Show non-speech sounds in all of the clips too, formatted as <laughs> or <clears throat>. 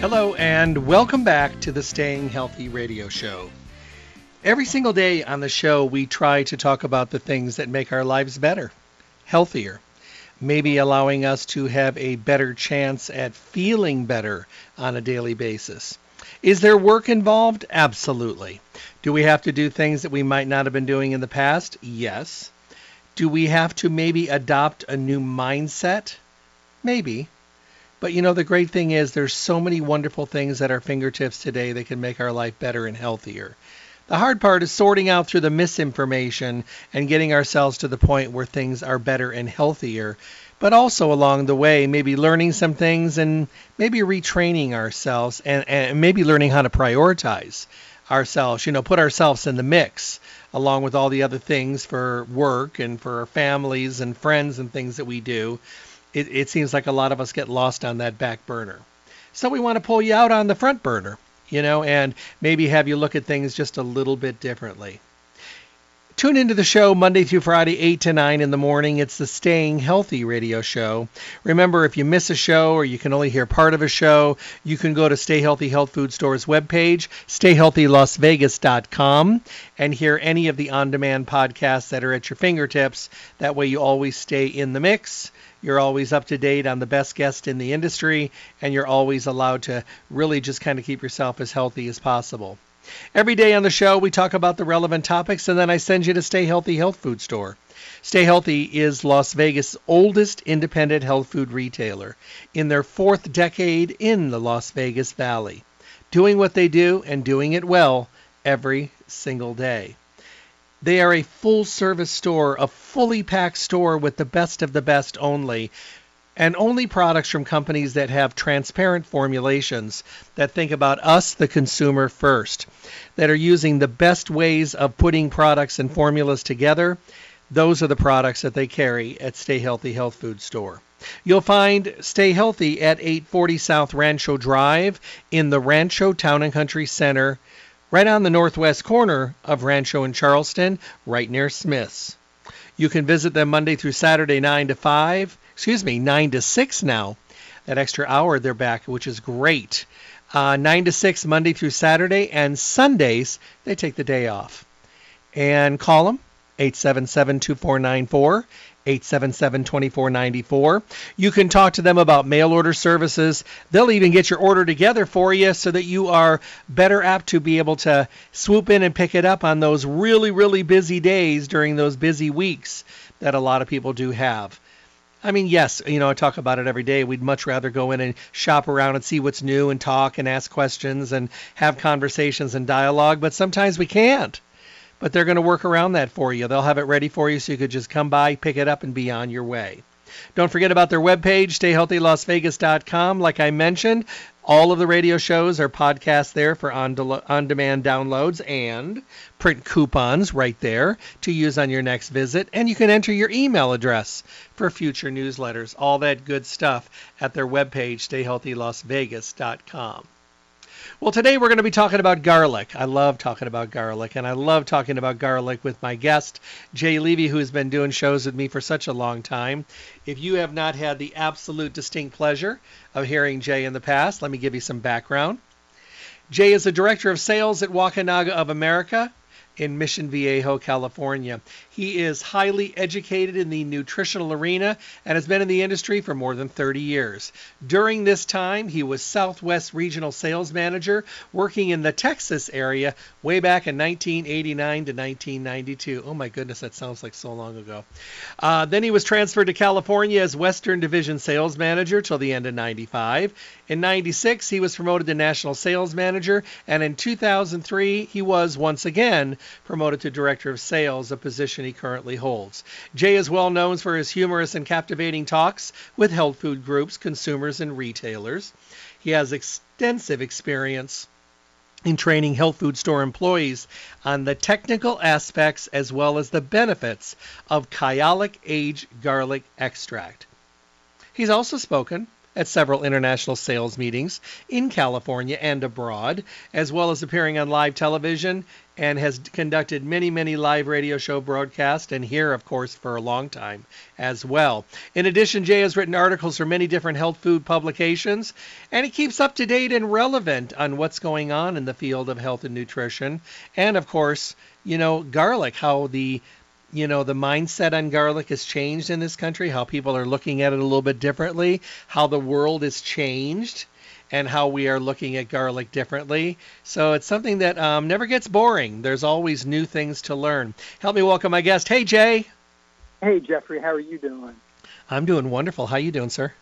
Hello, and welcome back to the Staying Healthy radio show. Every single day on the show, we try to talk about the things that make our lives better, healthier, maybe allowing us to have a better chance at feeling better on a daily basis. Is there work involved? Absolutely. Do we have to do things that we might not have been doing in the past? Yes. Do we have to maybe adopt a new mindset? Maybe. But you know, the great thing is there's so many wonderful things at our fingertips today that can make our life better and healthier. The hard part is sorting out through the misinformation and getting ourselves to the point where things are better and healthier. But also along the way, maybe learning some things and maybe retraining ourselves and, and maybe learning how to prioritize ourselves, you know, put ourselves in the mix along with all the other things for work and for our families and friends and things that we do it, it seems like a lot of us get lost on that back burner. So we want to pull you out on the front burner, you know, and maybe have you look at things just a little bit differently. Tune into the show Monday through Friday, 8 to 9 in the morning. It's the Staying Healthy radio show. Remember, if you miss a show or you can only hear part of a show, you can go to Stay Healthy Health Food Store's webpage, stayhealthylasvegas.com, and hear any of the on demand podcasts that are at your fingertips. That way, you always stay in the mix you're always up to date on the best guest in the industry, and you're always allowed to really just kind of keep yourself as healthy as possible. Every day on the show, we talk about the relevant topics, and then I send you to Stay Healthy Health Food Store. Stay Healthy is Las Vegas' oldest independent health food retailer in their fourth decade in the Las Vegas Valley, doing what they do and doing it well every single day. They are a full service store, a fully packed store with the best of the best only. And only products from companies that have transparent formulations that think about us, the consumer, first, that are using the best ways of putting products and formulas together. Those are the products that they carry at Stay Healthy Health Food Store. You'll find Stay Healthy at 840 South Rancho Drive in the Rancho Town and Country Center right on the northwest corner of Rancho and Charleston, right near Smith's. You can visit them Monday through Saturday, 9 to 5, excuse me, 9 to 6 now. That extra hour they're back, which is great. Uh, 9 to 6 Monday through Saturday, and Sundays they take the day off. And call them 877 2494 877-2494. You can talk to them about mail order services. They'll even get your order together for you so that you are better apt to be able to swoop in and pick it up on those really, really busy days during those busy weeks that a lot of people do have. I mean, yes, you know, I talk about it every day. We'd much rather go in and shop around and see what's new and talk and ask questions and have conversations and dialogue, but sometimes we can't but they're going to work around that for you. They'll have it ready for you so you could just come by, pick it up, and be on your way. Don't forget about their webpage, stayhealthylasvegas.com. Like I mentioned, all of the radio shows are podcasts there for on, de- on demand downloads and print coupons right there to use on your next visit. And you can enter your email address for future newsletters. All that good stuff at their webpage, stayhealthylasvegas.com. Well, today we're going to be talking about garlic. I love talking about garlic, and I love talking about garlic with my guest, Jay Levy, who has been doing shows with me for such a long time. If you have not had the absolute distinct pleasure of hearing Jay in the past, let me give you some background. Jay is the Director of Sales at Wakunaga of America. In Mission Viejo, California. He is highly educated in the nutritional arena and has been in the industry for more than 30 years. During this time, he was Southwest Regional Sales Manager, working in the Texas area way back in 1989 to 1992. Oh my goodness, that sounds like so long ago. Uh, then he was transferred to California as Western Division Sales Manager till the end of 95. In 96, he was promoted to National Sales Manager, and in 2003, he was once again promoted to Director of Sales, a position he currently holds. Jay is well known for his humorous and captivating talks with health food groups, consumers, and retailers. He has extensive experience in training health food store employees on the technical aspects as well as the benefits of Kyolic Age Garlic Extract. He's also spoken at several international sales meetings in California and abroad, as well as appearing on live television and has conducted many, many live radio show broadcasts and here, of course, for a long time as well. In addition, Jay has written articles for many different health food publications and he keeps up to date and relevant on what's going on in the field of health and nutrition. And, of course, you know, garlic, how the you know the mindset on garlic has changed in this country, how people are looking at it a little bit differently, how the world has changed, and how we are looking at garlic differently. So it's something that um, never gets boring. There's always new things to learn. Help me welcome my guest. Hey Jay. Hey Jeffrey, how are you doing? I'm doing wonderful. How are you doing, sir?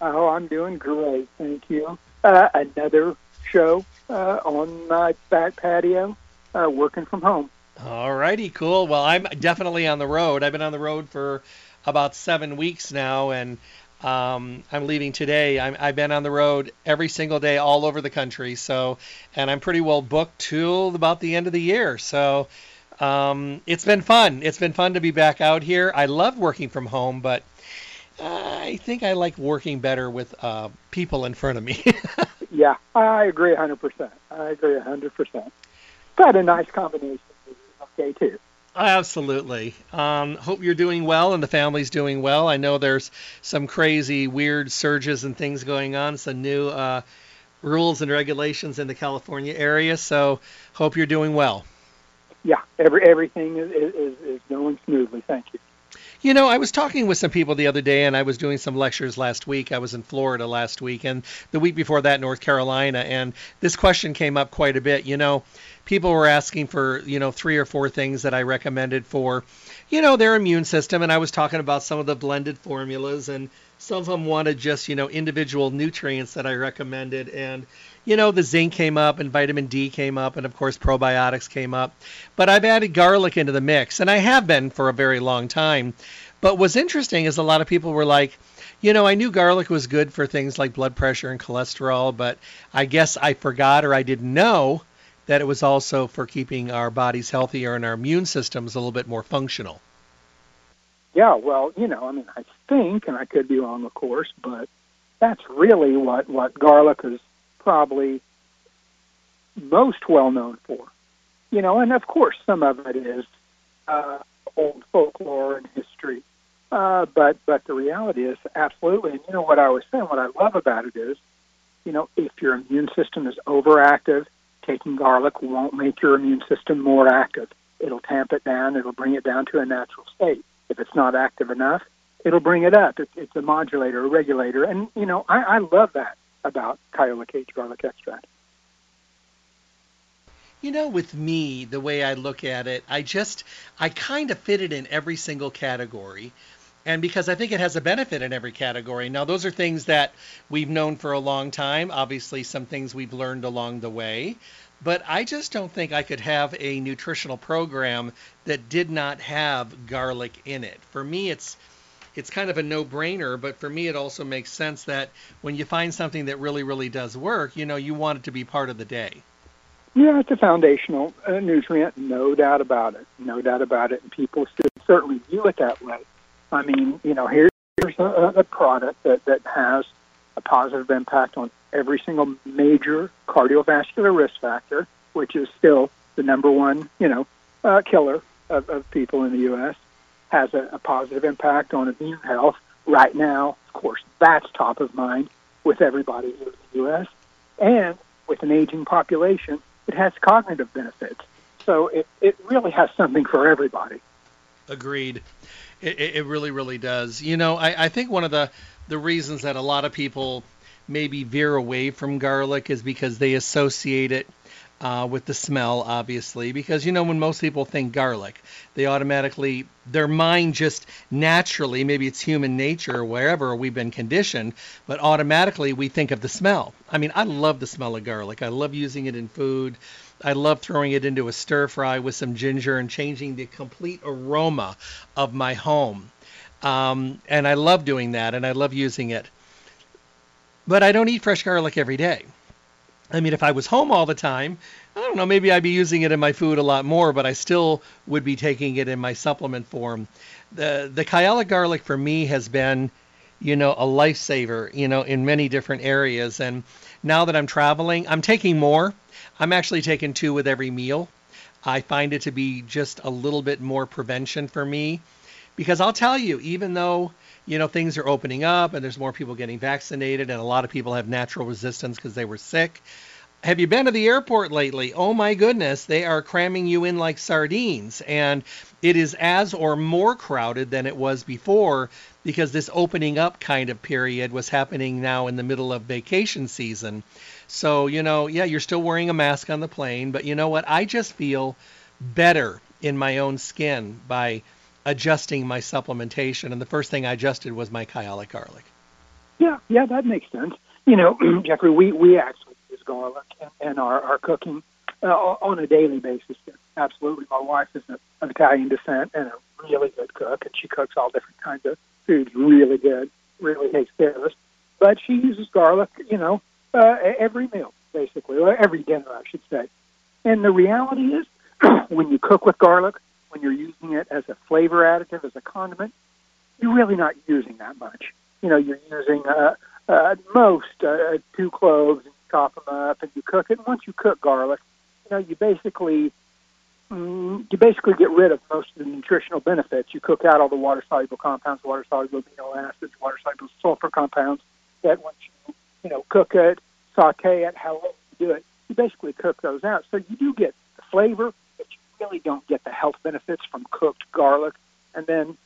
Oh, I'm doing great, thank you. Uh, another show uh, on my back patio, uh, working from home. All righty, cool. Well, I'm definitely on the road. I've been on the road for about seven weeks now, and um, I'm leaving today. i have been on the road every single day all over the country. So, and I'm pretty well booked till about the end of the year. So, um, it's been fun. It's been fun to be back out here. I love working from home, but I think I like working better with uh, people in front of me. <laughs> yeah, I agree 100%. I agree 100%. Got a nice combination day too. Absolutely. Um, hope you're doing well and the family's doing well. I know there's some crazy, weird surges and things going on, some new uh, rules and regulations in the California area. So hope you're doing well. Yeah, every everything is, is, is going smoothly. Thank you. You know, I was talking with some people the other day, and I was doing some lectures last week. I was in Florida last week, and the week before that, North Carolina. And this question came up quite a bit. You know, people were asking for, you know, three or four things that I recommended for, you know, their immune system. And I was talking about some of the blended formulas, and some of them wanted just, you know, individual nutrients that I recommended. And, you know, the zinc came up and vitamin D came up, and of course, probiotics came up. But I've added garlic into the mix, and I have been for a very long time. But what's interesting is a lot of people were like, you know, I knew garlic was good for things like blood pressure and cholesterol, but I guess I forgot or I didn't know that it was also for keeping our bodies healthier and our immune systems a little bit more functional. Yeah, well, you know, I mean, I think, and I could be wrong, of course, but that's really what what garlic is probably most well known for. You know, and of course, some of it is uh, old folklore and history. Uh, but but the reality is absolutely. And you know what I was saying. What I love about it is, you know, if your immune system is overactive, taking garlic won't make your immune system more active. It'll tamp it down. It'll bring it down to a natural state. If it's not active enough, it'll bring it up. It's, it's a modulator, a regulator, and you know I, I love that about Kyolic Age garlic extract. You know, with me, the way I look at it, I just I kind of fit it in every single category and because I think it has a benefit in every category. Now, those are things that we've known for a long time, obviously, some things we've learned along the way. But I just don't think I could have a nutritional program that did not have garlic in it. For me, it's it's kind of a no-brainer, but for me, it also makes sense that when you find something that really, really does work, you know, you want it to be part of the day. Yeah, it's a foundational uh, nutrient, no doubt about it, no doubt about it, and people should certainly view it that way. I mean, you know, here's a, a product that, that has a positive impact on every single major cardiovascular risk factor, which is still the number one, you know, uh, killer of, of people in the U.S., has a, a positive impact on immune health. Right now, of course, that's top of mind with everybody in the U.S. And with an aging population, it has cognitive benefits. So it, it really has something for everybody. Agreed. It, it really, really does. You know, I, I think one of the, the reasons that a lot of people maybe veer away from garlic is because they associate it uh, with the smell, obviously, because you know when most people think garlic, they automatically their mind just naturally, maybe it's human nature or wherever we've been conditioned, but automatically we think of the smell. I mean, I love the smell of garlic. I love using it in food. I love throwing it into a stir fry with some ginger and changing the complete aroma of my home. Um, and I love doing that, and I love using it. But I don't eat fresh garlic every day. I mean, if I was home all the time, I don't know, maybe I'd be using it in my food a lot more, but I still would be taking it in my supplement form. The the Kyolic garlic for me has been, you know, a lifesaver, you know, in many different areas. And now that I'm traveling, I'm taking more. I'm actually taking two with every meal. I find it to be just a little bit more prevention for me because I'll tell you, even though you know, things are opening up and there's more people getting vaccinated and a lot of people have natural resistance because they were sick. Have you been to the airport lately? Oh my goodness, they are cramming you in like sardines and it is as or more crowded than it was before because this opening up kind of period was happening now in the middle of vacation season. So, you know, yeah, you're still wearing a mask on the plane, but you know what? I just feel better in my own skin by adjusting my supplementation, and the first thing I adjusted was my kyolic garlic. Yeah, yeah, that makes sense. You know, <clears throat> Jeffrey, we we actually use garlic in, in our our cooking uh, on a daily basis. Absolutely, my wife is of Italian descent and a really good cook, and she cooks all different kinds of foods really good. Really takes care. But she uses garlic, you know, uh, every meal basically, or every dinner, I should say. And the reality is, <clears throat> when you cook with garlic, when you're using it as a flavor additive, as a condiment, you're really not using that much. You know, you're using uh, uh, most uh, two cloves and chop them up and you cook it. And once you cook garlic, you know, you basically mm, you basically get rid of most of the nutritional benefits. You cook out all the water soluble compounds, water soluble amino acids, water soluble sulfur compounds. That once you you know cook it, saute it, however you do it, you basically cook those out. So you do get the flavor, but you really don't get the health benefits from cooked garlic. And then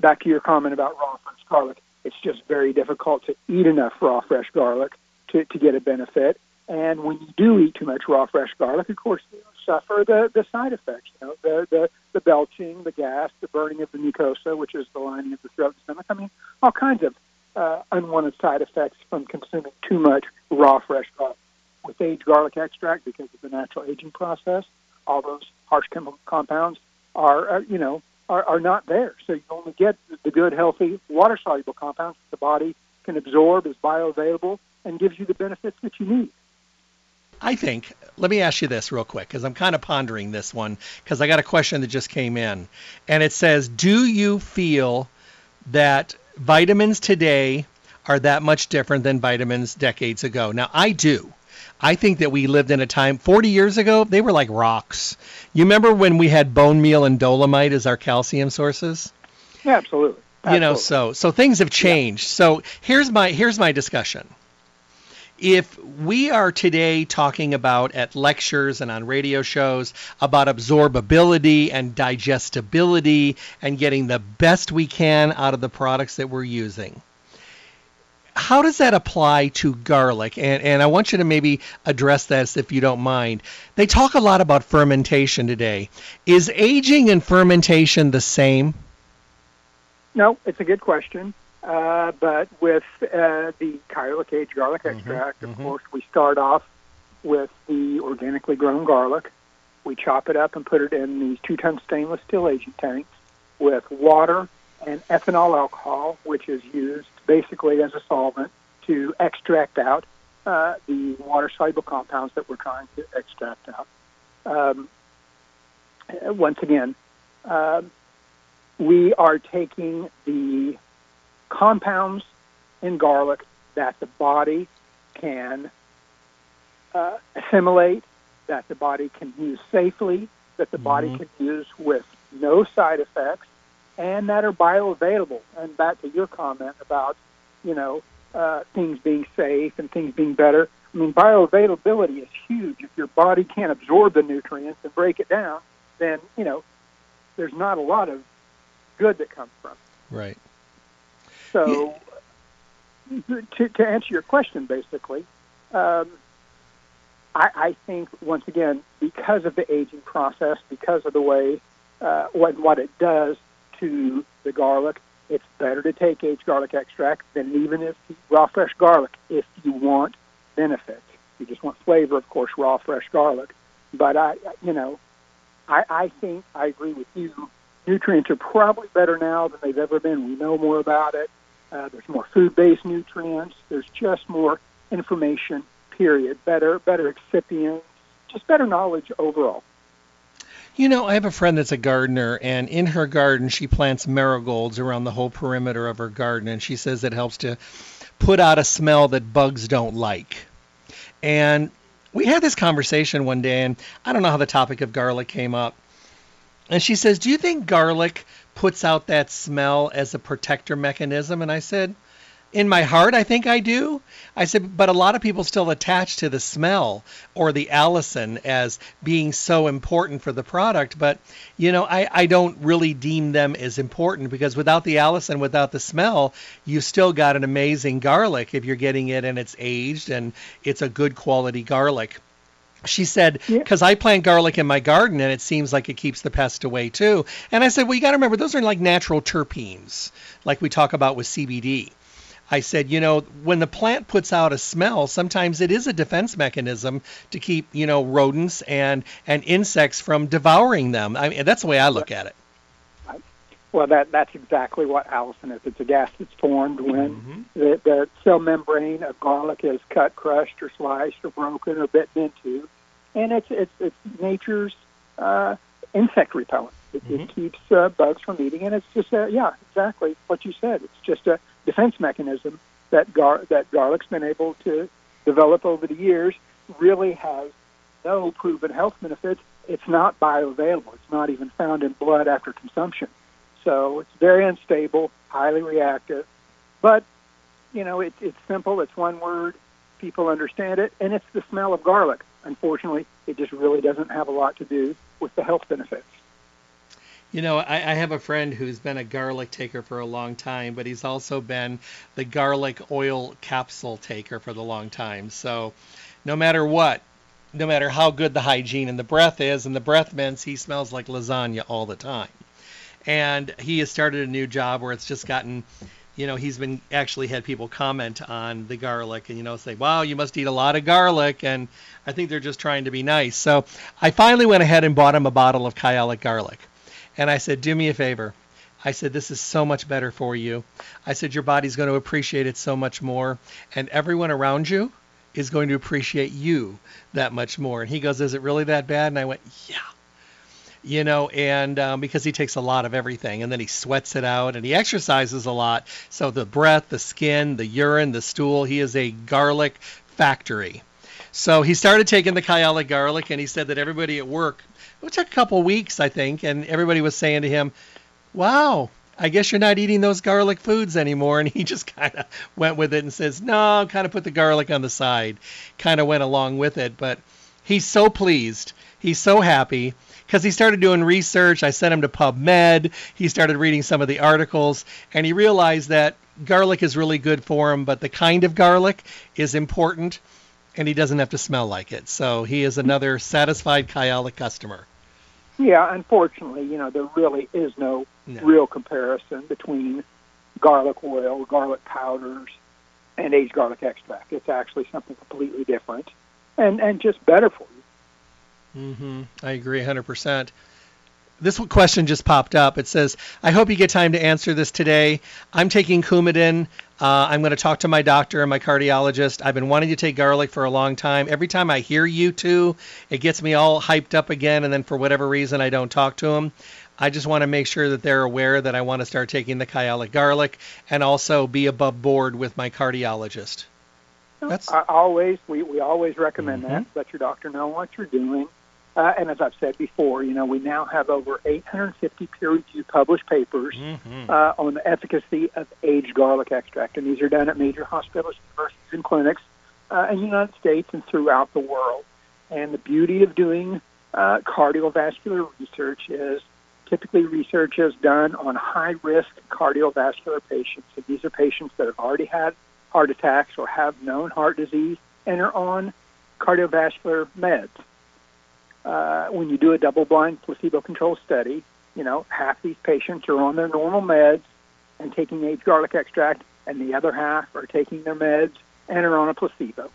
back to your comment about raw fresh garlic, it's just very difficult to eat enough raw fresh garlic to, to get a benefit. And when you do eat too much raw fresh garlic, of course, you suffer the, the side effects, you know, the, the, the belching, the gas, the burning of the mucosa, which is the lining of the throat and stomach. I mean, all kinds of uh, unwanted side effects from consuming too much raw fresh garlic. With aged garlic extract, because of the natural aging process, all those harsh chemical compounds are, are you know, are, are not there. So you only get the good, healthy, water soluble compounds that the body can absorb, is bioavailable, and gives you the benefits that you need. I think, let me ask you this real quick because I'm kind of pondering this one because I got a question that just came in. And it says, Do you feel that vitamins today are that much different than vitamins decades ago? Now, I do. I think that we lived in a time 40 years ago, they were like rocks. You remember when we had bone meal and dolomite as our calcium sources? Yeah, absolutely. absolutely. You know, so so things have changed. Yeah. So here's my here's my discussion. If we are today talking about at lectures and on radio shows about absorbability and digestibility and getting the best we can out of the products that we're using, how does that apply to garlic? And, and I want you to maybe address this if you don't mind. They talk a lot about fermentation today. Is aging and fermentation the same? No, it's a good question. Uh, but with uh, the kyolic aged garlic mm-hmm, extract, of mm-hmm. course, we start off with the organically grown garlic. We chop it up and put it in these two-ton stainless steel aging tanks with water and ethanol alcohol, which is used basically as a solvent to extract out uh, the water soluble compounds that we're trying to extract out. Um, once again, uh, we are taking the compounds in garlic that the body can uh, assimilate, that the body can use safely, that the mm-hmm. body can use with no side effects, and that are bioavailable. And back to your comment about, you know, uh, things being safe and things being better, I mean, bioavailability is huge. If your body can't absorb the nutrients and break it down, then you know there's not a lot of good that comes from it. Right. So, yeah. to, to answer your question, basically, um, I, I think once again because of the aging process, because of the way uh, what what it does to the garlic, it's better to take aged garlic extract than even if raw fresh garlic if you want benefit. You just want flavor, of course, raw fresh garlic. But I, you know, I, I think I agree with you. Nutrients are probably better now than they've ever been. We know more about it. Uh, there's more food-based nutrients. There's just more information. Period. Better, better excipients. Just better knowledge overall. You know, I have a friend that's a gardener, and in her garden, she plants marigolds around the whole perimeter of her garden, and she says it helps to put out a smell that bugs don't like. And we had this conversation one day, and I don't know how the topic of garlic came up. And she says, Do you think garlic puts out that smell as a protector mechanism? And I said, in my heart, I think I do. I said, but a lot of people still attach to the smell or the allicin as being so important for the product. But, you know, I, I don't really deem them as important because without the allicin, without the smell, you still got an amazing garlic if you're getting it and it's aged and it's a good quality garlic. She said, because yeah. I plant garlic in my garden and it seems like it keeps the pest away too. And I said, well, you got to remember, those are like natural terpenes, like we talk about with CBD. I said, you know, when the plant puts out a smell, sometimes it is a defense mechanism to keep, you know, rodents and and insects from devouring them. I mean, that's the way I look at it. Well, that that's exactly what allicin is. It's a gas that's formed when mm-hmm. the, the cell membrane of garlic is cut, crushed, or sliced, or broken, or bitten into, and it's it's it's nature's uh, insect repellent. It, mm-hmm. it keeps uh, bugs from eating, and it's just uh, yeah, exactly what you said. It's just a defense mechanism that gar- that garlic's been able to develop over the years really has no proven health benefits. It's not bioavailable. It's not even found in blood after consumption. So it's very unstable, highly reactive. But, you know, it, it's simple. It's one word. People understand it. And it's the smell of garlic. Unfortunately, it just really doesn't have a lot to do with the health benefits. You know, I, I, have a friend who's been a garlic taker for a long time, but he's also been the garlic oil capsule taker for the long time. So, no matter what, no matter how good the hygiene and the breath is, and the breath mints, he smells like lasagna all the time. And he has started a new job where it's just gotten, you know, he's been actually had people comment on the garlic and, you know, say, wow, you must eat a lot of garlic. And I think they're just trying to be nice. So I finally went ahead and bought him a bottle of Kyolic garlic. And I said, do me a favor. I said, this is so much better for you. I said, your body's going to appreciate it so much more. And everyone around you is going to appreciate you that much more. And he goes, is it really that bad? And I went, yeah. You know, and um, because he takes a lot of everything and then he sweats it out and he exercises a lot. So the breath, the skin, the urine, the stool, he is a garlic factory. So he started taking the Kyolic garlic and he said that everybody at work it took a couple weeks, I think, and everybody was saying to him, "Wow, I guess you're not eating those garlic foods anymore." <laughs> And he just kind of went with it and says, "No, kind of put the garlic on the side." Kind of went along with it, but he's so pleased. He's so happy because he started doing research. I sent him to PubMed. He started reading some of the articles, and he realized that garlic is really good for him, but the kind of garlic is important, and he doesn't have to smell like it. So he is another satisfied Kyolic customer. Yeah, unfortunately, you know, there really is no, no. real comparison between garlic oil, garlic powders, and aged garlic extract. It's actually something completely different and, and just better for you. Mm-hmm. I agree 100% this question just popped up. It says, I hope you get time to answer this today. I'm taking Coumadin. Uh, I'm going to talk to my doctor and my cardiologist. I've been wanting to take garlic for a long time. Every time I hear you two, it gets me all hyped up again, and then for whatever reason, I don't talk to them. I just want to make sure that they're aware that I want to start taking the Kyolic garlic and also be above board with my cardiologist. That's I always we, we always recommend mm-hmm. that. Let your doctor know what you're doing. Uh, and as I've said before, you know, we now have over 850 peer-reviewed published papers mm-hmm. uh, on the efficacy of aged garlic extract, and these are done at major hospitals, universities, and clinics. uh, in the United States and throughout the world. And the beauty of doing uh, cardiovascular research is typically research is done on high risk cardiovascular patients. and these are patients that have already had heart attacks or have known heart disease and are on cardiovascular meds. Uh, when you do a double blind placebo controlled study, you know, half these patients are on their normal meds and taking aged garlic extract, and the other half are taking their meds and are on a placebo.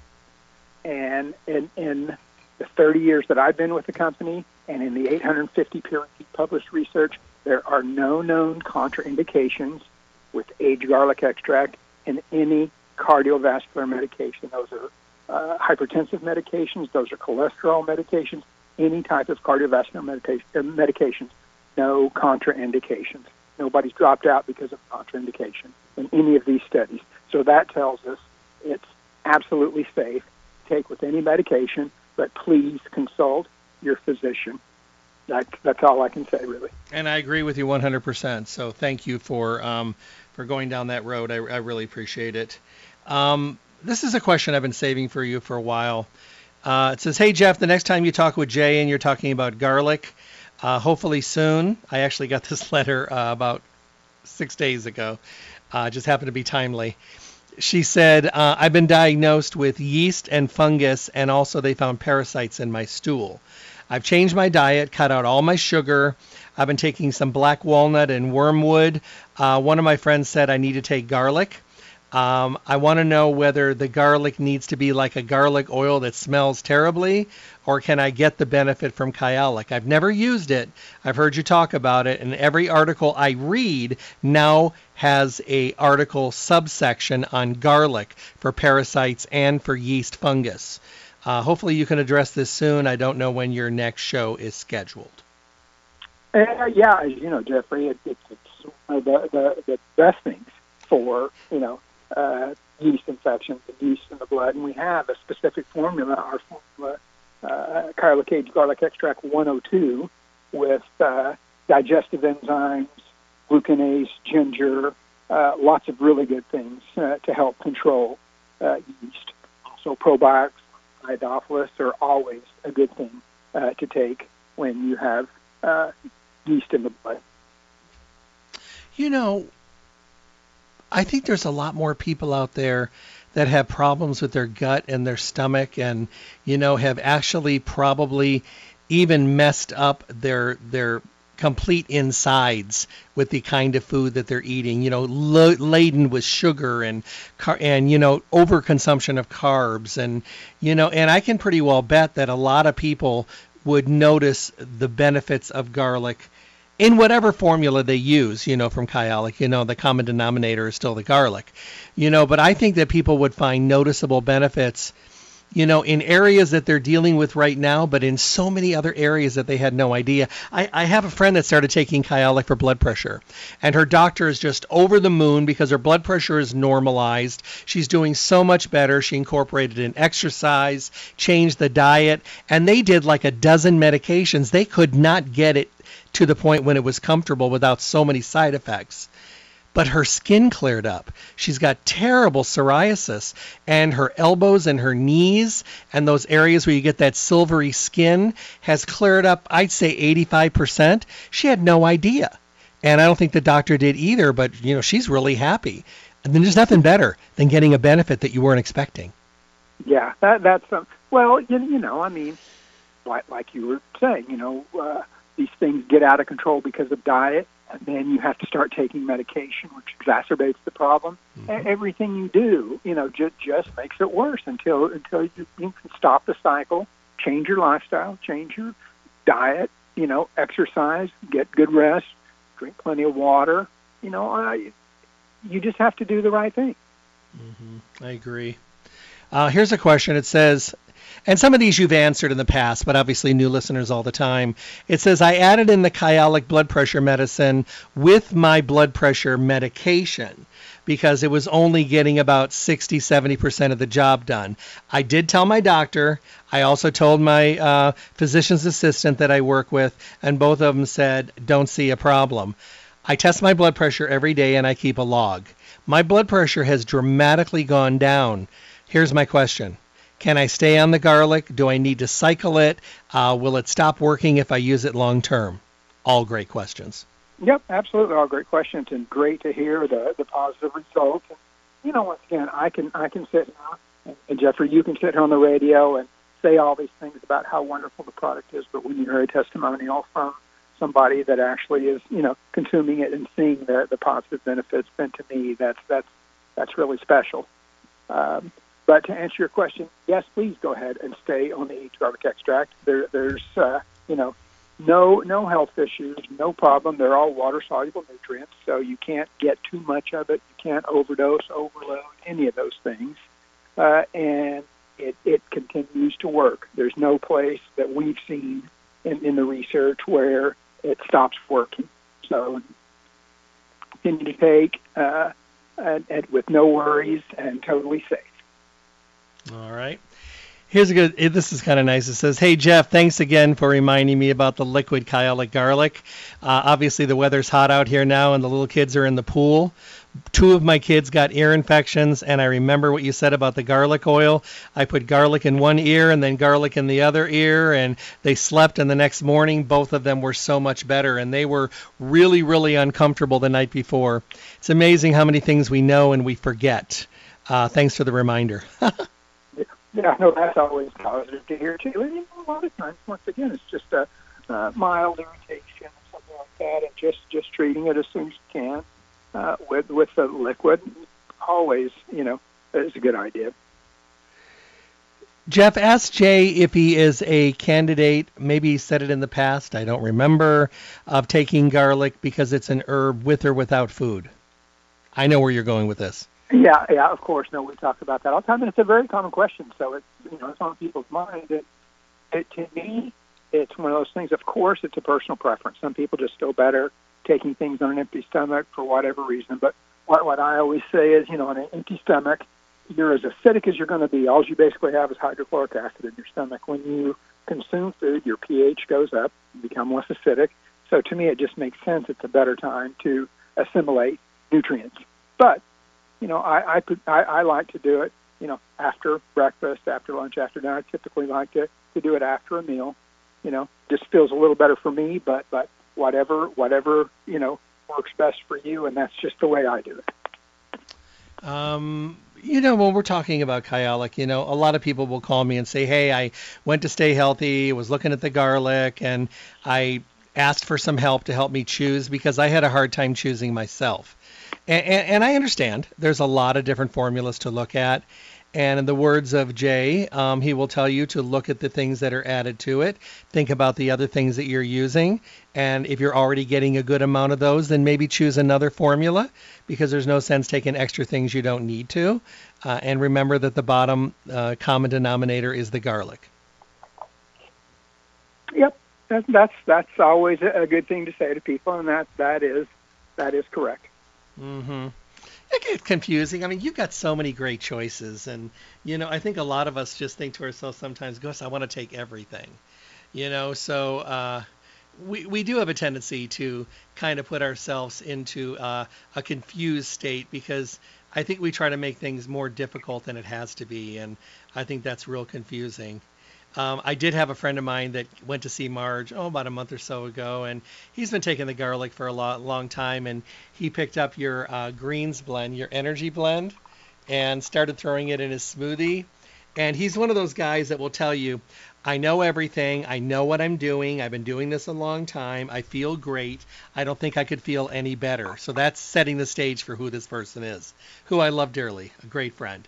And in, in the 30 years that I've been with the company and in the 850 peer-reviewed published research, there are no known contraindications with aged garlic extract in any cardiovascular medication. Those are uh, hypertensive medications, those are cholesterol medications, any type of cardiovascular medication, uh, medications, no contraindications. Nobody's dropped out because of contraindication in any of these studies. So that tells us it's absolutely safe take with any medication, but please consult your physician. That, that's all I can say, really. And I agree with you 100%. So thank you for um, for going down that road. I, I really appreciate it. Um, this is a question I've been saving for you for a while. Uh, it says, "Hey Jeff, the next time you talk with Jay and you're talking about garlic, uh, hopefully soon. I actually got <laughs> this letter uh, about six days ago. Uh, just happened to be timely. She said, uh, I've been diagnosed with yeast and fungus, and also they found parasites in my stool. I've changed my diet, cut out all my sugar. I've been taking some black walnut and wormwood. Uh, one of my friends said I need to take garlic. Um, I want to know whether the garlic needs to be like a garlic oil that smells terribly, or can I get the benefit from Kyolic? I've never used it. I've heard you talk about it, and every article I read now has a article subsection on garlic for parasites and for yeast fungus. Uh, hopefully, you can address this soon. I don't know when your next show is scheduled. Uh, yeah, you know, Jeffrey, it, it, it's one of the, the, the best things for you know uh, yeast infections and yeast in the blood. And we have a specific formula, our formula, uh, Kyolic Garlic Extract 102, with uh, digestive enzymes, gluconase, ginger, uh, lots of really good things uh, to help control uh, yeast. Also, probiotics, Idophilus are always a good thing uh, to take when you have uh, yeast in the blood. You know, I think there's a lot more people out there that have problems with their gut and their stomach and you know have actually probably even messed up their their complete insides with the kind of food that they're eating you know lo- laden with sugar and car- and you know overconsumption of carbs and you know and I can pretty well bet that a lot of people would notice the benefits of garlic in whatever formula they use, you know, from Kyolic, you know, the common denominator is still the garlic, you know, but I think that people would find noticeable benefits, you know, in areas that they're dealing with right now, but in so many other areas that they had no idea. I, I have a friend that started taking Kyolic for blood pressure, and her doctor is just over the moon because her blood pressure is normalized. She's doing so much better. She incorporated an exercise, changed the diet, and they did like a dozen medications. They could not get it to the point when it was comfortable without so many side effects. But her skin cleared up. She's got terrible psoriasis, and her elbows and her knees and those areas where you get that silvery skin has cleared up, I'd say 85%. She had no idea. And I don't think the doctor did either, but you know, she's really happy. And then there's nothing better than getting a benefit that you weren't expecting. Yeah, that that's um, well, you, you know, I mean, like like you were saying, you know, uh, these things get out of control because of diet, and then you have to start taking medication, which exacerbates the problem. Mm-hmm. Everything you do, you know, just just makes it worse until until you, you can stop the cycle, change your lifestyle, change your diet, you know, exercise, get good rest, drink plenty of water. You know, I, you just have to do the right thing. Mm-hmm. I agree. Uh, here's a question. It says, and some of these you've answered in the past, but obviously new listeners all the time. It says, I added in the Kyolic blood pressure medicine with my blood pressure medication because it was only getting about 60, 70% of the job done. I did tell my doctor. I also told my uh, physician's assistant that I work with, and both of them said, don't see a problem. I test my blood pressure every day and I keep a log. My blood pressure has dramatically gone down Here's my question. Can I stay on the garlic? Do I need to cycle it? Uh, will it stop working if I use it long term? All great questions. Yep, absolutely, all great questions, and great to hear the the positive results. And, you know, once again, I can I can sit now, and Jeffrey, you can sit here on the radio and say all these things about how wonderful the product is, but when you hear a testimonial from somebody that actually is, you know, consuming it and seeing the the positive benefits, then to me, that's that's that's really special. Um, but to answer your question, yes, please go ahead and stay on the aged garlic extract. There, there's, uh, you know, no no health issues, no problem. They're all water soluble nutrients, so you can't get too much of it. You can't overdose, overload, any of those things. Uh, and it, it continues to work. There's no place that we've seen in, in the research where it stops working. So continue to take uh, and, and with no worries and totally safe. All right. Here's a good. This is kind of nice. It says, "Hey Jeff, thanks again for reminding me about the liquid kyolic garlic. Uh, obviously, the weather's hot out here now, and the little kids are in the pool. Two of my kids got ear infections, and I remember what you said about the garlic oil. I put garlic in one ear and then garlic in the other ear, and they slept. And the next morning, both of them were so much better, and they were really, really uncomfortable the night before. It's amazing how many things we know and we forget. Uh, thanks for the reminder." <laughs> <laughs> Yeah, no, that's always positive to hear too. And you know, a lot of times, once again, it's just a uh, mild irritation or something like that, and just just treating it as soon as you can uh, with with the liquid. Always, you know, is a good idea. Jeff, ask Jay if he is a candidate. Maybe he said it in the past. I don't remember of taking garlic because it's an herb with or without food. I know where you're going with this. Yeah, yeah, of course. No, we talk about that all the time, and it's a very common question. So it's you know it's on people's mind. It, it to me, it's one of those things. Of course, it's a personal preference. Some people just feel better taking things on an empty stomach for whatever reason. But what what I always say is, you know, on an empty stomach, you're as acidic as you're going to be. All you basically have is hydrochloric acid in your stomach. When you consume food, your pH goes up, you become less acidic. So to me, it just makes sense. It's a better time to assimilate nutrients. But you know, I, I, I, I like to do it, you know, after breakfast, after lunch, after dinner. I typically like to, to do it after a meal. You know, just feels a little better for me, but, but whatever, whatever, you know, works best for you. And that's just the way I do it. Um, you know, when we're talking about kyolic, you know, a lot of people will call me and say, "Hey, I went to stay healthy, was looking at the garlic, and I asked for some help to help me choose because I had a hard time choosing myself." And, and, and, I understand there's a lot of different formulas to look at. And in the words of Jay, um, he will tell you to look at the things that are added to it, think about the other things that you're using. And if you're already getting a good amount of those, then maybe choose another formula because there's no sense taking extra things you don't need to. Uh, and remember that the bottom uh, common denominator is the garlic. Yep, that, that's that's always a good thing to say to people, and that that is that is correct. Mm-hmm. It gets confusing. I mean, you've got so many great choices, and you know, I think a lot of us just think to ourselves sometimes, "Gosh, I want to take everything," you know. So uh, we we do have a tendency to kind of put ourselves into uh, a confused state because I think we try to make things more difficult than it has to be, and I think that's real confusing. Um, I did have a friend of mine that went to see Marge oh about a month or so ago, and he's been taking the garlic for a long time, and he picked up your uh, greens blend, your energy blend, and started throwing it in his smoothie. And he's one of those guys that will tell you, I know everything. I know what I'm doing. I've been doing this a long time. I feel great. I don't think I could feel any better. So that's setting the stage for who this person is, who I love dearly, a great friend.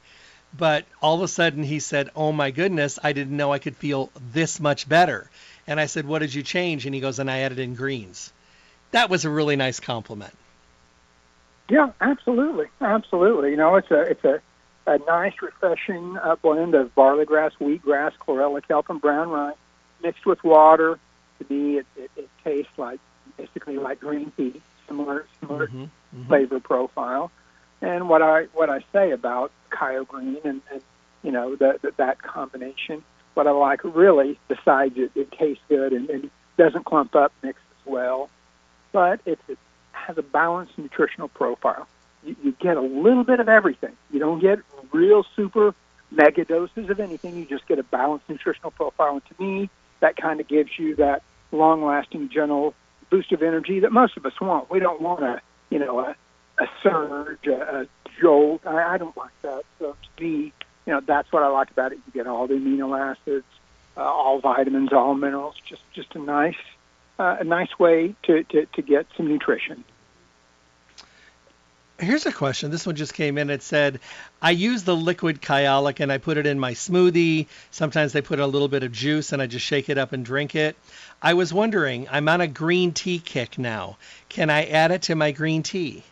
But all of a sudden he said, Oh my goodness, I didn't know I could feel this much better. And I said, What did you change? And he goes, And I added in greens. That was a really nice compliment. Yeah, absolutely. Absolutely. You know, it's a it's a, a nice, refreshing uh, blend of barley grass, wheatgrass, chlorella, kelp, and brown rice mixed with water. To me, it, it, it tastes like basically like green tea, similar similar mm-hmm, mm-hmm. flavor profile. And what I what I say about Green and, and you know the, the, that combination, what I like really, besides it, it tastes good and, and doesn't clump up mixed as well, but it, it has a balanced nutritional profile. You, you get a little bit of everything. You don't get real super mega doses of anything. You just get a balanced nutritional profile. And to me, that kind of gives you that long-lasting general boost of energy that most of us want. We don't want a, you know, a, a surge, a jolt. I, I don't like that. So to me, you know, that's what I like about it. You get all the amino acids, uh, all vitamins, all minerals. Just just a nice uh, a nice way to, to, to get some nutrition. Here's a question. This one just came in. It said, I use the liquid kyolic and I put it in my smoothie. Sometimes they put a little bit of juice and I just shake it up and drink it. I was wondering, I'm on a green tea kick now. Can I add it to my green tea?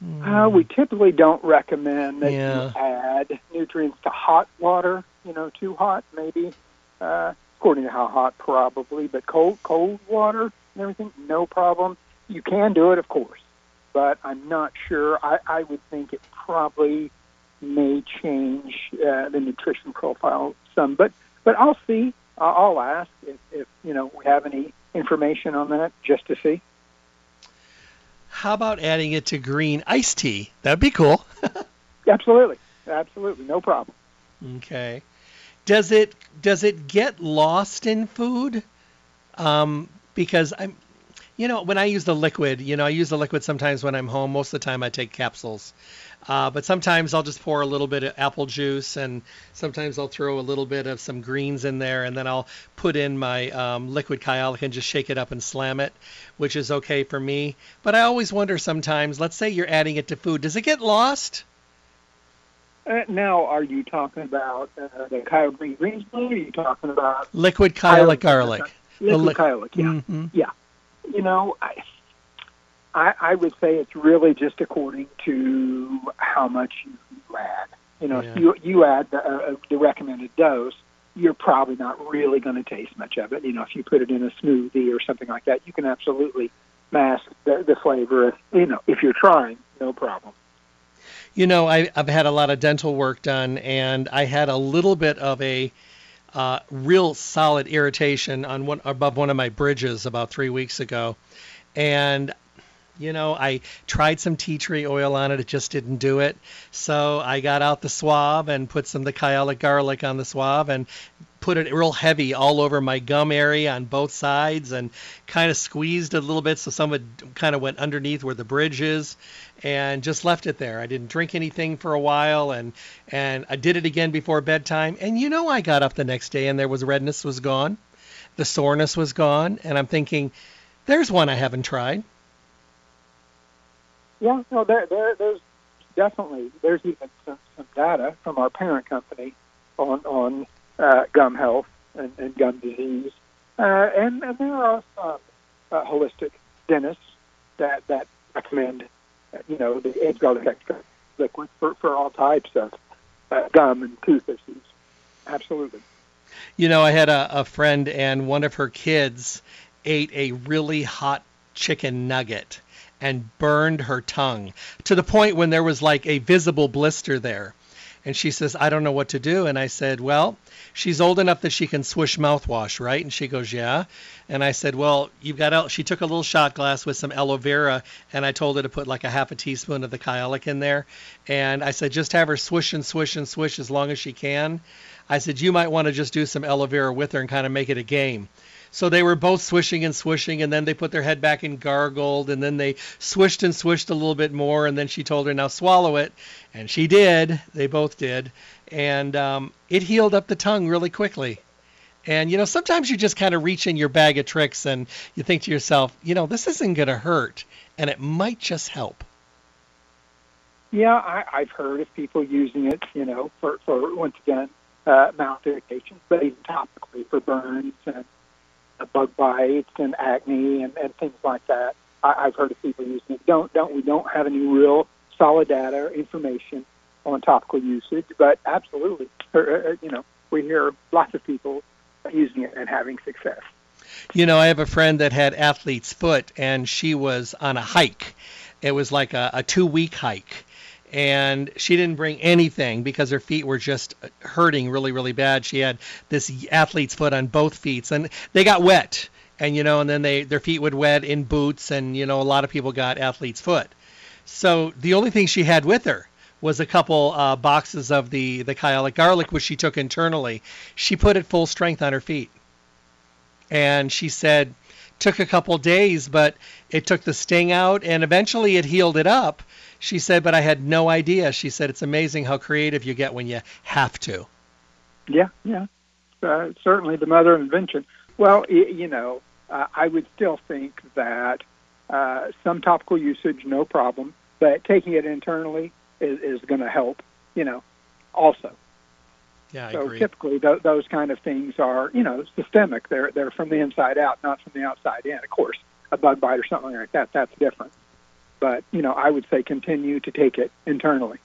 Uh, we typically don't recommend that yeah. you add nutrients to hot water. You know, too hot maybe, uh, according to how hot probably. But cold cold water and everything, no problem. You can do it, of course, but I'm not sure. I, I would think it probably may change uh, the nutrition profile some. But but I'll see. I'll ask if, if you know we have any information on that just to see. How about adding it to green iced tea? That'd be cool. <laughs> absolutely, absolutely, no problem. Okay. Does it does it get lost in food? Um, because I'm, you know, when I use the liquid, you know, I use the liquid sometimes when I'm home. Most of the time, I take capsules. Uh, but sometimes I'll just pour a little bit of apple juice, and sometimes I'll throw a little bit of some greens in there, and then I'll put in my um, liquid kyolic and just shake it up and slam it, which is okay for me. But I always wonder sometimes. Let's say you're adding it to food, does it get lost? Uh, now, are you talking about uh, the Kyo-Green Greens blend? Are you talking about liquid kyolic garlic? Liquid li- kyolic, yeah, mm-hmm. yeah. You know, I, I, I would say it's really just according to how much you add. You know, yeah. if you you add the, uh, the recommended dose, you're probably not really going to taste much of it. You know, if you put it in a smoothie or something like that, you can absolutely mask the, the flavor. If, you know, if you're trying, no problem. You know, I, I've had a lot of dental work done, and I had a little bit of a uh, real solid irritation on one above one of my bridges about three weeks ago, and you know, I tried some tea tree oil on it. It just didn't do it. So I got out the swab and put some of the kyolic garlic on the swab and put it real heavy all over my gum area on both sides and kind of squeezed a little bit so some of it kind of went underneath where the bridge is and just left it there. I didn't drink anything for a while and and I did it again before bedtime and you know I got up the next day and there was redness was gone. The soreness was gone and I'm thinking there's one I haven't tried. Yeah, no, there, there, there's definitely there's even some, some data from our parent company on on uh, gum health and, and gum disease, uh, and, and there are some uh, holistic dentists that that recommend, you know, the aged garlic extract liquid for for all types of uh, gum and tooth issues. Absolutely. You know, I had a, a friend, and one of her kids ate a really hot chicken nugget and burned her tongue to the point when there was like a visible blister there. And she says, I don't know what to do. And I said, Well, she's old enough that she can swish mouthwash, right? And she goes, Yeah. And I said, Well, you've got, she took a little shot glass with some aloe vera, and I told her to put like a half a teaspoon of the kyolic in there. And I said, Just have her swish and swish and swish as long as she can. I said, You might want to just do some aloe vera with her and kind of make it a game. So they were both swishing and swishing, and then they put their head back and gargled, and then they swished and swished a little bit more, and then she told her, "Now swallow it," and she did. They both did, and um, it healed up the tongue really quickly. And you know, sometimes you just kind of reach in your bag of tricks, and you think to yourself, you know, this isn't going to hurt, and it might just help. Yeah, I, I've heard of people using it, you know, for, for once again, uh, mouth irritation, but even topically for burns and bug bites and acne and, and things like that. I, I've heard of people using it. Don't don't we don't have any real solid data or information on topical usage, but absolutely, you know, we hear lots of people using it and having success. You know, I have a friend that had athlete's foot, and she was on a hike. It was like a, a two week hike and she didn't bring anything because her feet were just hurting really really bad she had this athlete's foot on both feet and they got wet and you know and then they their feet would wet in boots and you know a lot of people got athlete's foot so the only thing she had with her was a couple uh, boxes of the the Kyolic garlic, which she took internally. She put it full strength on her feet, and she said took a couple days, but it took the sting out, and eventually it healed it up. She said, but I had no idea. She said it's amazing how creative you get when you have to. Yeah, yeah, uh, certainly the mother of invention. Well, you know, uh, I would still think that uh, some topical usage, no problem, but taking it internally is, is going to help, you know, also. Yeah, I so agree. typically th- those kind of things are, you know, systemic. They're they're from the inside out, not from the outside in. Of course, a bug bite or something like that, that's different. But you know, I would say continue to take it internally.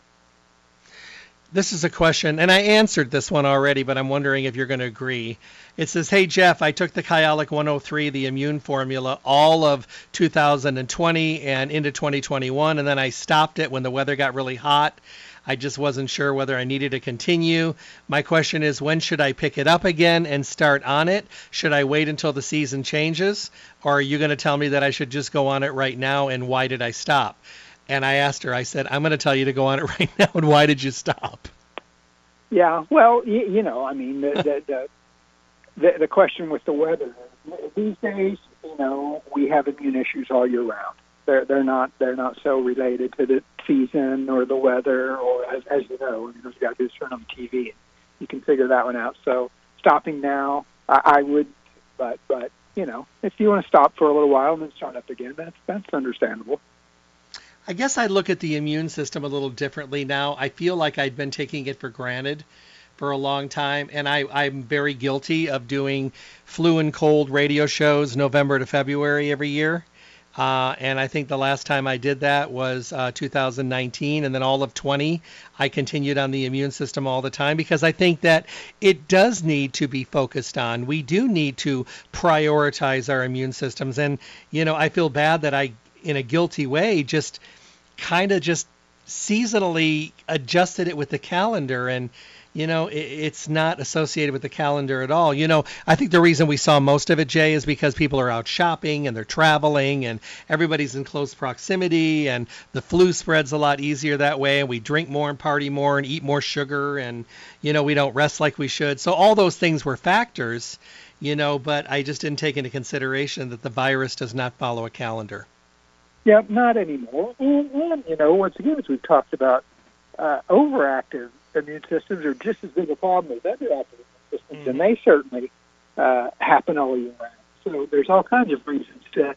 This is a question, and I answered this one already, but I'm wondering if you're going to agree. It says, Hey, Jeff, I took the Kyolic 103, the immune formula, all of 2020 and into 2021, and then I stopped it when the weather got really hot. I just wasn't sure whether I needed to continue. My question is, when should I pick it up again and start on it? Should I wait until the season changes? Or are you going to tell me that I should just go on it right now, and why did I stop? And I asked her, I said, I'm going to tell you to go on it <laughs> right now, and why did you stop? Yeah, well, you, you know, I mean, the, the, the, the, the question with the weather, these days, you know, we have immune issues all year round. They're, they're not they're not so related to the season or the weather or as, as you know, I mean, you got to turn on the TV and you can figure that one out. So stopping now, I, I would, but but you know, if you want to stop for a little while and then start up again, that's that's understandable. I guess I look at the immune system a little differently now. I feel like I'd been taking it for granted for a long time, and I, I'm very guilty of doing flu and cold radio shows November to February every year. Uh, and I think the last time I did that was uh, 2019, and then all of 20, I continued on the immune system all the time because I think that it does need to be focused on. We do need to prioritize our immune systems, and you know, I feel bad that I in a guilty way, just kind of just seasonally adjusted it with the calendar and you know it, it's not associated with the calendar at all. You know i think the reason we saw most of it jay is because people are out shopping and they're traveling and everybody's in close proximity and the flu spreads a lot easier that way and we drink more and party more and eat more sugar and you know we don't rest like we should. So all those things were factors you know but i just didn't take into consideration that the virus does not follow a calendar. Yeah, not anymore. And, and you know, once again, as we've talked about, uh, overactive immune systems are just as big a problem as other immune systems, mm-hmm. and they certainly uh, happen all year round. So there's all kinds of reasons to,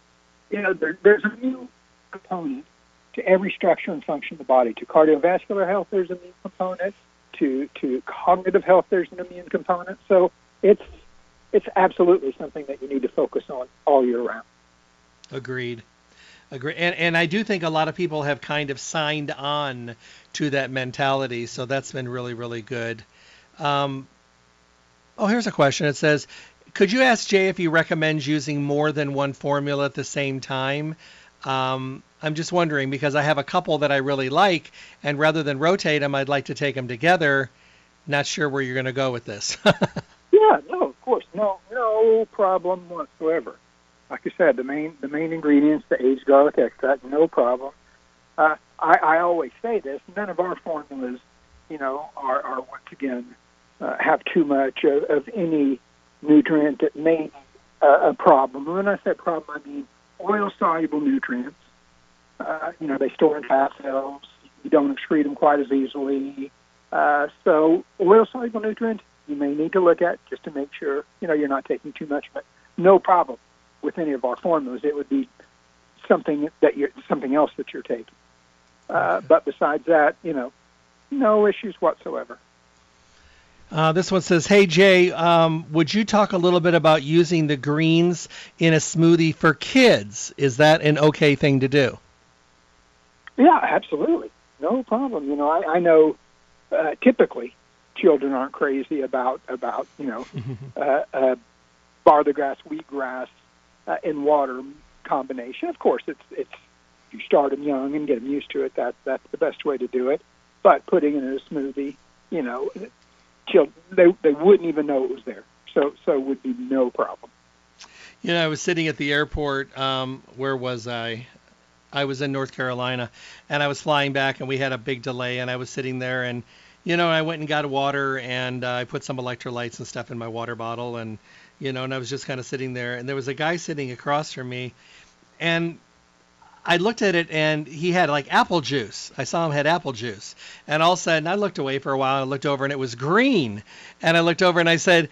you know, there, there's a new component to every structure and function of the body. To cardiovascular health, there's an immune component. To to cognitive health, there's an immune component. So it's it's absolutely something that you need to focus on all year round. Agreed. Agree. And, and I do think a lot of people have kind of signed on to that mentality, so that's been really, really good. Um, oh, here's a question. It says, could you ask Jay if he recommends using more than one formula at the same time? Um, I'm just wondering because I have a couple that I really like, and rather than rotate them, I'd like to take them together. Not sure where you're going to go with this. <laughs> yeah, no, of course, no, no problem whatsoever like I said, the main the main ingredients, the aged garlic extract, no problem. Uh, I, I always say this: none of our formulas, you know, are, are once again uh, have too much of, of any nutrient that may be a, a problem. When I say problem, I mean oil soluble nutrients. Uh, you know, they store in fat cells. You don't excrete them quite as easily. Uh, so, oil soluble nutrients you may need to look at just to make sure you know you're not taking too much. But no problem with any of our formulas. It would be something that you're something else that you're taking. Uh, but besides that, you know, no issues whatsoever. Uh, this one says, "Hey Jay, um, would you talk a little bit about using the greens in a smoothie for kids? Is that an okay thing to do?" Yeah, absolutely, no problem. You know, I, I know uh, typically children aren't crazy about about you know <laughs> uh, uh, barley grass, wheatgrass, uh, and water combination. Of course, it's it's you start them young and get them used to it. That that's the best way to do it. But putting it in a smoothie, you know, they they wouldn't even know it was there. So so it would be no problem. You know, I was sitting at the airport. Um, where was I? I was in North Carolina, and I was flying back, and we had a big delay, and I was sitting there, and you know, I went and got water, and uh, I put some electrolytes and stuff in my water bottle, and you know, and I was just kind of sitting there, and there was a guy sitting across from me, and I looked at it and he had like apple juice. I saw him had apple juice. And all of a sudden I looked away for a while. I looked over and it was green. And I looked over and I said,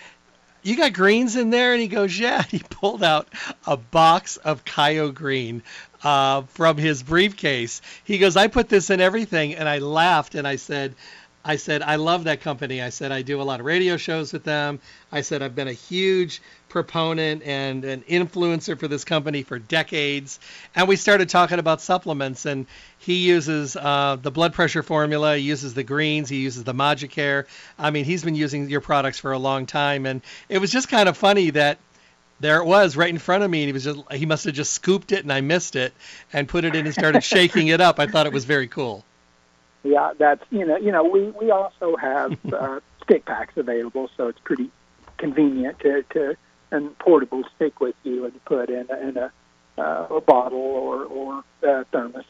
you got greens in there? And he goes, yeah. <laughs> He pulled out a box of Kyo-Green uh, from his briefcase. He goes, I put this in everything. And I laughed and I said, I said, I love that company. I said, I do a lot of radio shows with them. I said, I've been a huge proponent and an influencer for this company for decades. And we started talking about supplements. And he uses uh, the blood pressure formula, he uses the greens, he uses the Magicare. I mean, he's been using your products for a long time. And it was just kind of funny that there it was right in front of me and he was just he must have just scooped it and I missed it and put it in and started shaking it up. I thought it was very cool. Yeah, that's you know you know we we also have <laughs> uh, stick packs available, so it's pretty convenient to to and portable stick with you and put in a, in a, uh, a bottle or or uh, thermos.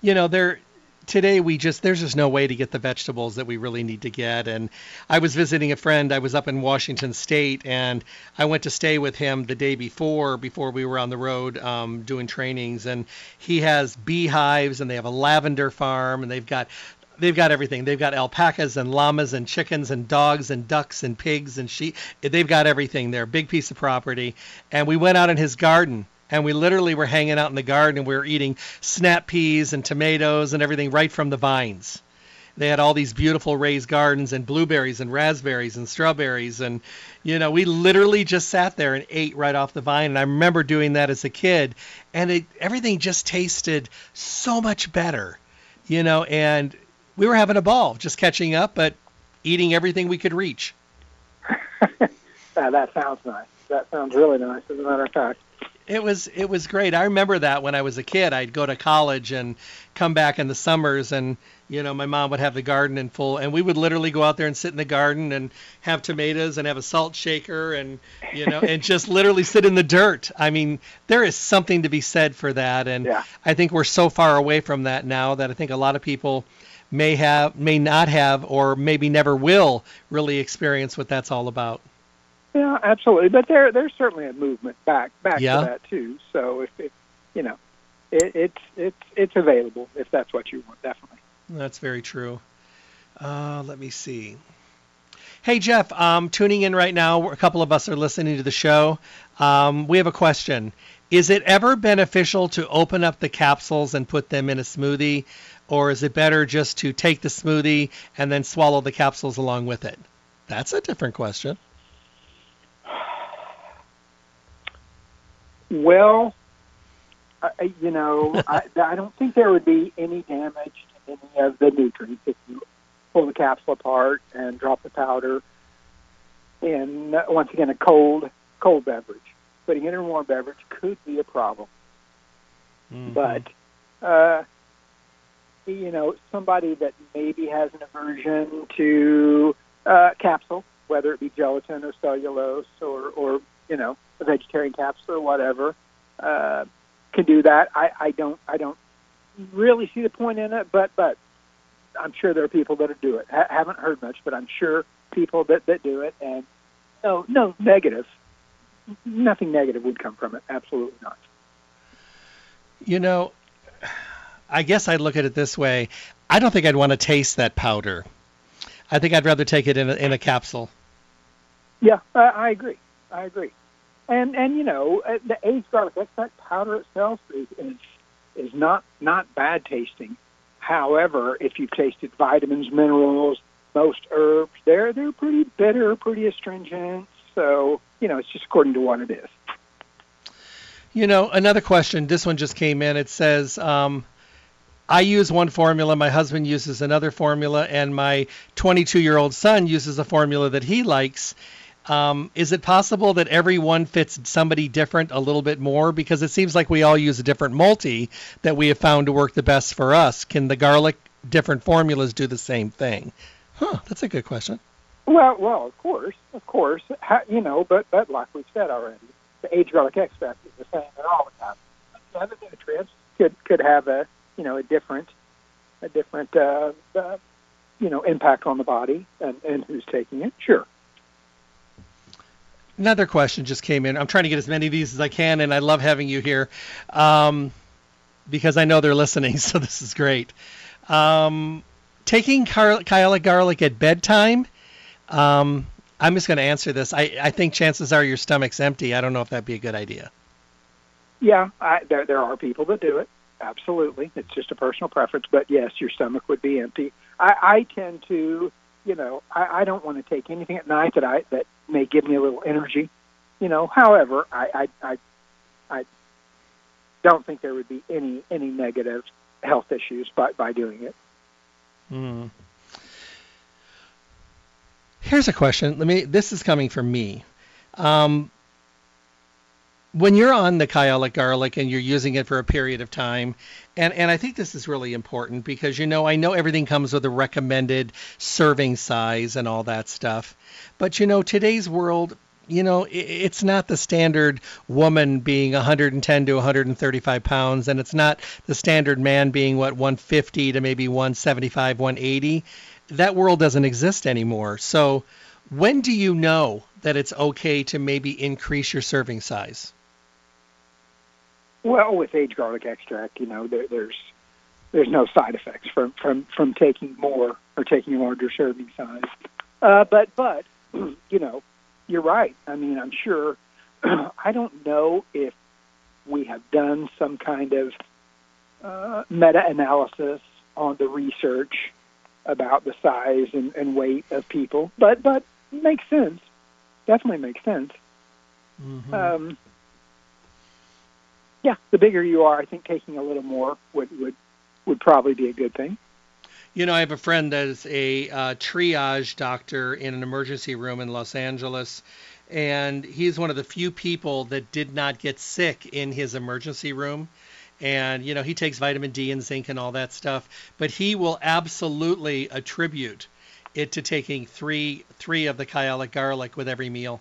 You know, there today we just there's just no way to get the vegetables that we really need to get. And i was visiting a friend i was up in washington state and i went to stay with him the day before before we were on the road um, doing trainings. And he has beehives and they have a lavender farm and they've got they've got everything. They've got alpacas and llamas and chickens and dogs and ducks and pigs and sheep. They've got everything there. Big piece of property. And we went out in his garden and we literally were hanging out in the garden and we were eating snap peas and tomatoes and everything right from the vines. They had all these beautiful raised gardens and blueberries and raspberries and strawberries and you know we literally just sat there and ate right off the vine and I remember doing that as a kid and it everything just tasted so much better. You know and we were having a ball just catching up but eating everything we could reach. <laughs> that sounds nice. That sounds really nice as a matter of fact it was it was great. I remember that when I was a kid, I'd go to college and come back in the summers, and you know my mom would have the garden in full, and we would literally go out there and sit in the garden and have tomatoes and have a salt shaker and you know and just literally sit in the dirt. I mean, there is something to be said for that, and yeah. I think we're so far away from that now that I think a lot of people may have may not have or maybe never will really experience what that's all about. Yeah, absolutely. But there there's certainly a movement back back yeah. to that too. So if, if you know, it, it's it's it's available if that's what you want, definitely. That's very true. Uh, let me see. Hey Jeff, um, tuning in right now. A couple of us are listening to the show. Um, we have a question. Is it ever beneficial to open up the capsules and put them in a smoothie, or is it better just to take the smoothie and then swallow the capsules along with it? That's a different question. Well, I, you know, <laughs> I, I don't think there would be any damage to any of the nutrients if you pull the capsule apart and drop the powder in once again a cold cold beverage. Putting it in a warm beverage could be a problem, mm-hmm. but uh, you know, somebody that maybe has an aversion to uh, capsule, whether it be gelatin or cellulose or, or you know, a vegetarian capsule or whatever, uh, can do that. I, I don't I don't really see the point in it, but but I'm sure there are people that do it. I haven't heard much, but I'm sure people that that do it, and no no negative, nothing negative would come from it. Absolutely not. You know, I guess I'd look at it this way. I don't think I'd want to taste that powder. I think I'd rather take it in a, in a capsule. Yeah, I, I agree. I agree. And and you know uh, the aged garlic extract powder itself is, is is not not bad tasting. However, if you've tasted vitamins, minerals, most herbs, they're they're pretty bitter, pretty astringent. So you know it's just according to what it is. You know, another question. This one just came in. It says, um, I use one formula, my husband uses another formula, and my 22 year old son uses a formula that he likes. Um, is it possible that every one fits somebody different a little bit more? Because it seems like we all use a different multi that we have found to work the best for us. Can the garlic different formulas do the same thing? Huh, that's a good question. Well, well, of course, of course, you know, but but like we've said already, the aged garlic extract is the same in all the time. Other nutrients could could have a you know a different a different uh, uh, you know impact on the body and, and who's taking it. Sure. Another question just came in. I'm trying to get as many of these as I can, and I love having you here um, because I know they're listening. <laughs> So this is great. Um, taking Kyolic garlic at bedtime. Um, I'm just going to answer this. I, I think chances are your stomach's empty. I don't know if that'd be a good idea. Yeah, I, there there are people that do it. Absolutely, it's just a personal preference. But yes, your stomach would be empty. I, I tend to, you know, I, I don't want to take anything at night that I that may give me a little energy. You know, however, I I I, I don't think there would be any any negative health issues by by doing it. Hmm. Here's a question. Let me. This is coming from me. Um, when you're on the kyolic garlic and you're using it for a period of time, and, and I think this is really important because you know I know everything comes with a recommended serving size and all that stuff, but you know today's world, you know it, it's not the standard woman being 110 to 135 pounds, and it's not the standard man being what 150 to maybe 175, 180. That world doesn't exist anymore. So when do you know that it's okay to maybe increase your serving size? Well, with aged garlic extract, you know, there, there's there's no side effects from from from taking more or taking a larger serving size. Uh, but but <clears throat> you know, you're right. I mean, I'm sure. <clears throat> I don't know if we have done some kind of uh, meta-analysis on the research about the size and, and weight of people, but but makes sense. Definitely makes sense. Mm-hmm. Um, yeah, the bigger you are, I think taking a little more would would would probably be a good thing. You know, I have a friend that is a uh, triage doctor in an emergency room in Los Angeles, and he's one of the few people that did not get sick in his emergency room. And you know, he takes vitamin D and zinc and all that stuff, but he will absolutely attribute it to taking three three of the kyolic garlic with every meal.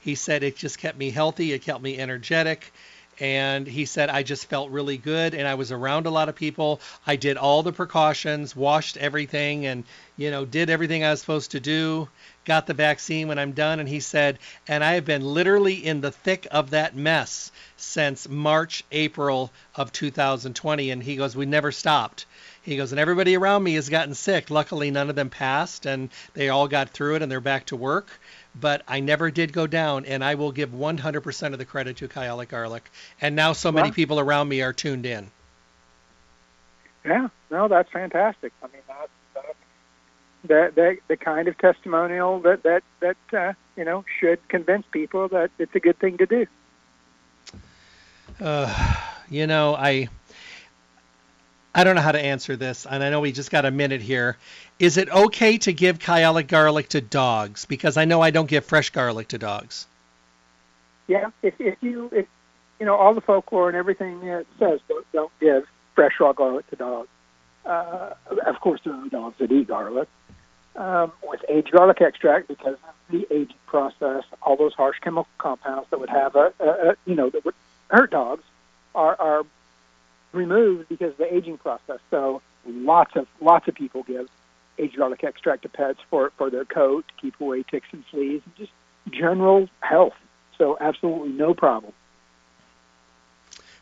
He said it just kept me healthy, it kept me energetic and he said I just felt really good and I was around a lot of people. I did all the precautions, washed everything and you know, did everything I was supposed to do, got the vaccine when I'm done and he said, and I have been literally in the thick of that mess since March, April of 2020 and he goes, we never stopped. He goes, and everybody around me has gotten sick. Luckily, none of them passed, and they all got through it, and they're back to work but I never did go down, and I will give 100% of the credit to Kyolic Garlic. And now so many people around me are tuned in. Yeah, no, that's fantastic. I mean, that's that, that the kind of testimonial that that that uh, you know should convince people that it's a good thing to do. Uh, you know, I I don't know how to answer this, and I know we just got a minute here. Is it okay to give kyolic garlic to dogs? Because I know I don't give fresh garlic to dogs. Yeah, if, if you if you know all the folklore and everything it says don't, don't give fresh raw garlic to dogs. Uh, of course, there are dogs that eat garlic. Um, with aged garlic extract, because of the aging process, all those harsh chemical compounds that would have a, a, a you know that would hurt dogs are, are removed because of the aging process. So lots of lots of people give aged garlic extract to pets for, for their coat, to keep away ticks and fleas, and just general health. So absolutely no problem.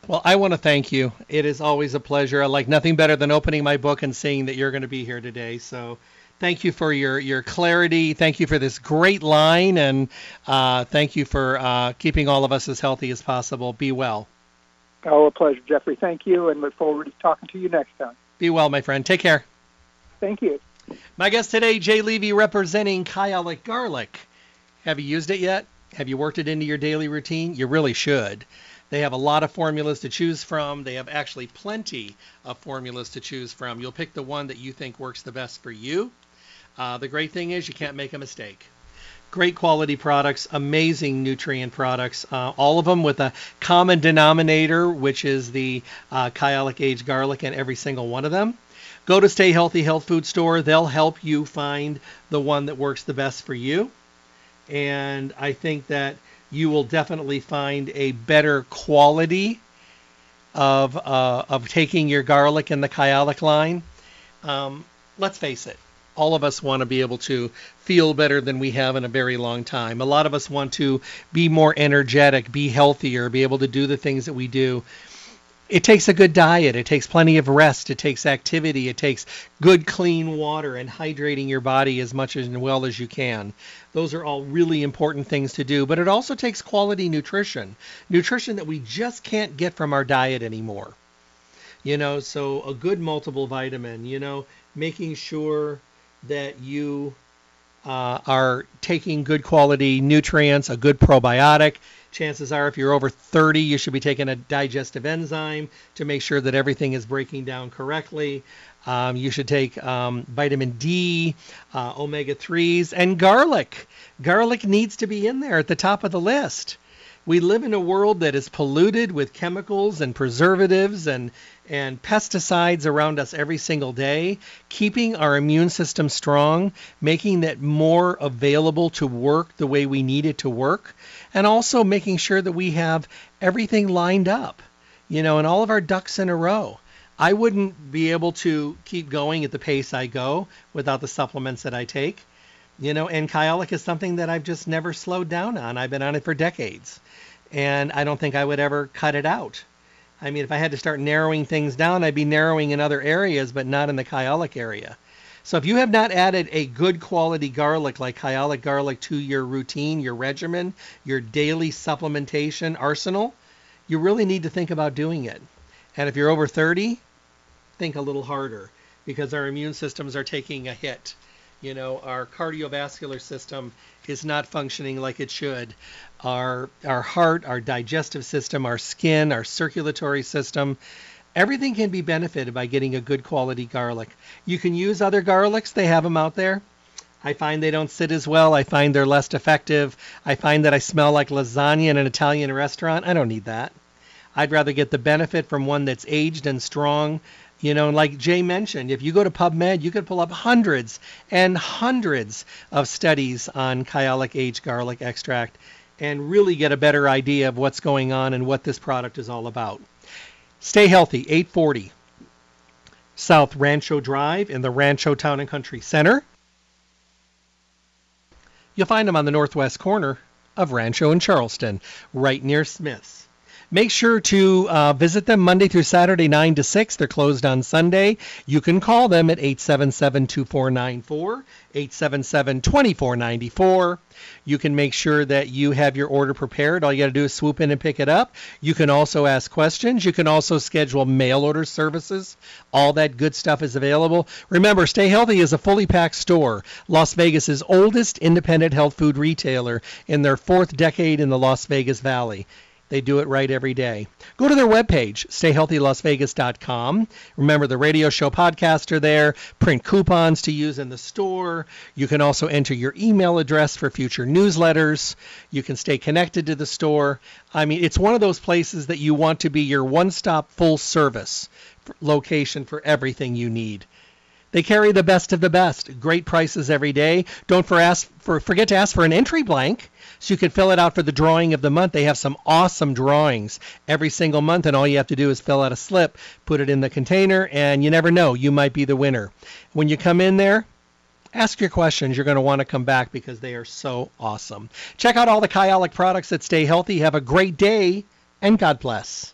Well, I want to thank you. It is always a pleasure. I like nothing better than opening my book and seeing that you're going to be here today. So thank you for your, your clarity. Thank you for this great line. And uh, thank you for uh, keeping all of us as healthy as possible. Be well. Oh, a pleasure, Jeffrey. Thank you, and look forward to talking to you next time. Be well, my friend. Take care. Thank you. My guest today, Jay Levy, representing Kyolic Garlic. Have you used it yet? Have you worked it into your daily routine? You really should. They have a lot of formulas to choose from. They have actually plenty of formulas to choose from. You'll pick the one that you think works the best for you. Uh, the great thing is you can't make a mistake. Great quality products, amazing nutrient products, uh, all of them with a common denominator, which is the uh, Kyolic aged garlic in every single one of them. Go to Stay Healthy Health Food Store. They'll help you find the one that works the best for you. And I think that you will definitely find a better quality of uh, of taking your garlic in the Kyolic line. Um, let's face it, all of us want to be able to feel better than we have in a very long time. A lot of us want to be more energetic, be healthier, be able to do the things that we do. It takes a good diet. It takes plenty of rest. It takes activity. It takes good, clean water and hydrating your body as much as well as you can. Those are all really important things to do. But it also takes quality nutrition, nutrition that we just can't get from our diet anymore. You know, so a good multiple vitamin, you know, making sure that you uh, are taking good quality nutrients, a good probiotic. Chances are, if you're over 30, you should be taking a digestive enzyme to make sure that everything is breaking down correctly. Um, you should take um, vitamin D, uh, omega 3s, and garlic. Garlic needs to be in there at the top of the list. We live in a world that is polluted with chemicals and preservatives and and pesticides around us every single day, keeping our immune system strong, making that more available to work the way we need it to work, and also making sure that we have everything lined up, you know, and all of our ducks in a row. I wouldn't be able to keep going at the pace I go without the supplements that I take. You know, and Kyolic is something that I've just never slowed down on. I've been on it for decades. And I don't think I would ever cut it out. I mean, if I had to start narrowing things down, I'd be narrowing in other areas, but not in the Kyolic area. So if you have not added a good quality garlic like Kyolic garlic to your routine, your regimen, your daily supplementation arsenal, you really need to think about doing it. And if you're over 30, think a little harder because our immune systems are taking a hit. You know, our cardiovascular system is not functioning like it should our our heart, our digestive system, our skin, our circulatory system. Everything can be benefited by getting a good quality garlic. You can use other garlics, they have them out there. I find they don't sit as well. I find they're less effective. I find that I smell like lasagna in an Italian restaurant. I don't need that. I'd rather get the benefit from one that's aged and strong. You know, like Jay mentioned, if you go to PubMed, you could pull up hundreds and hundreds of studies on Kyolic aged garlic extract and really get a better idea of what's going on and what this product is all about. Stay healthy, 840 South Rancho Drive in the Rancho Town and Country Center. You'll find them on the northwest corner of Rancho and Charleston, right near Smith's. Make sure to uh, visit them Monday through Saturday, 9 to 6. They're closed on Sunday. You can call them at 877 2494, 877 2494. You can make sure that you have your order prepared. All you got to do is swoop in and pick it up. You can also ask questions. You can also schedule mail order services. All that good stuff is available. Remember, Stay Healthy is a fully packed store, Las Vegas's oldest independent health food retailer in their fourth decade in the Las Vegas Valley. They do it right every day. Go to their webpage, stayhealthylasvegas.com. Remember, the radio show podcasts are there, print coupons to use in the store. You can also enter your email address for future newsletters. You can stay connected to the store. I mean, it's one of those places that you want to be your one stop full service location for everything you need. They carry the best of the best. Great prices every day. Don't for ask, for, forget to ask for an entry blank so you can fill it out for the drawing of the month. They have some awesome drawings every single month, and all you have to do is fill out a slip, put it in the container, and you never know, you might be the winner. When you come in there, ask your questions. You're going to want to come back because they are so awesome. Check out all the Kyolic products that stay healthy. Have a great day, and God bless.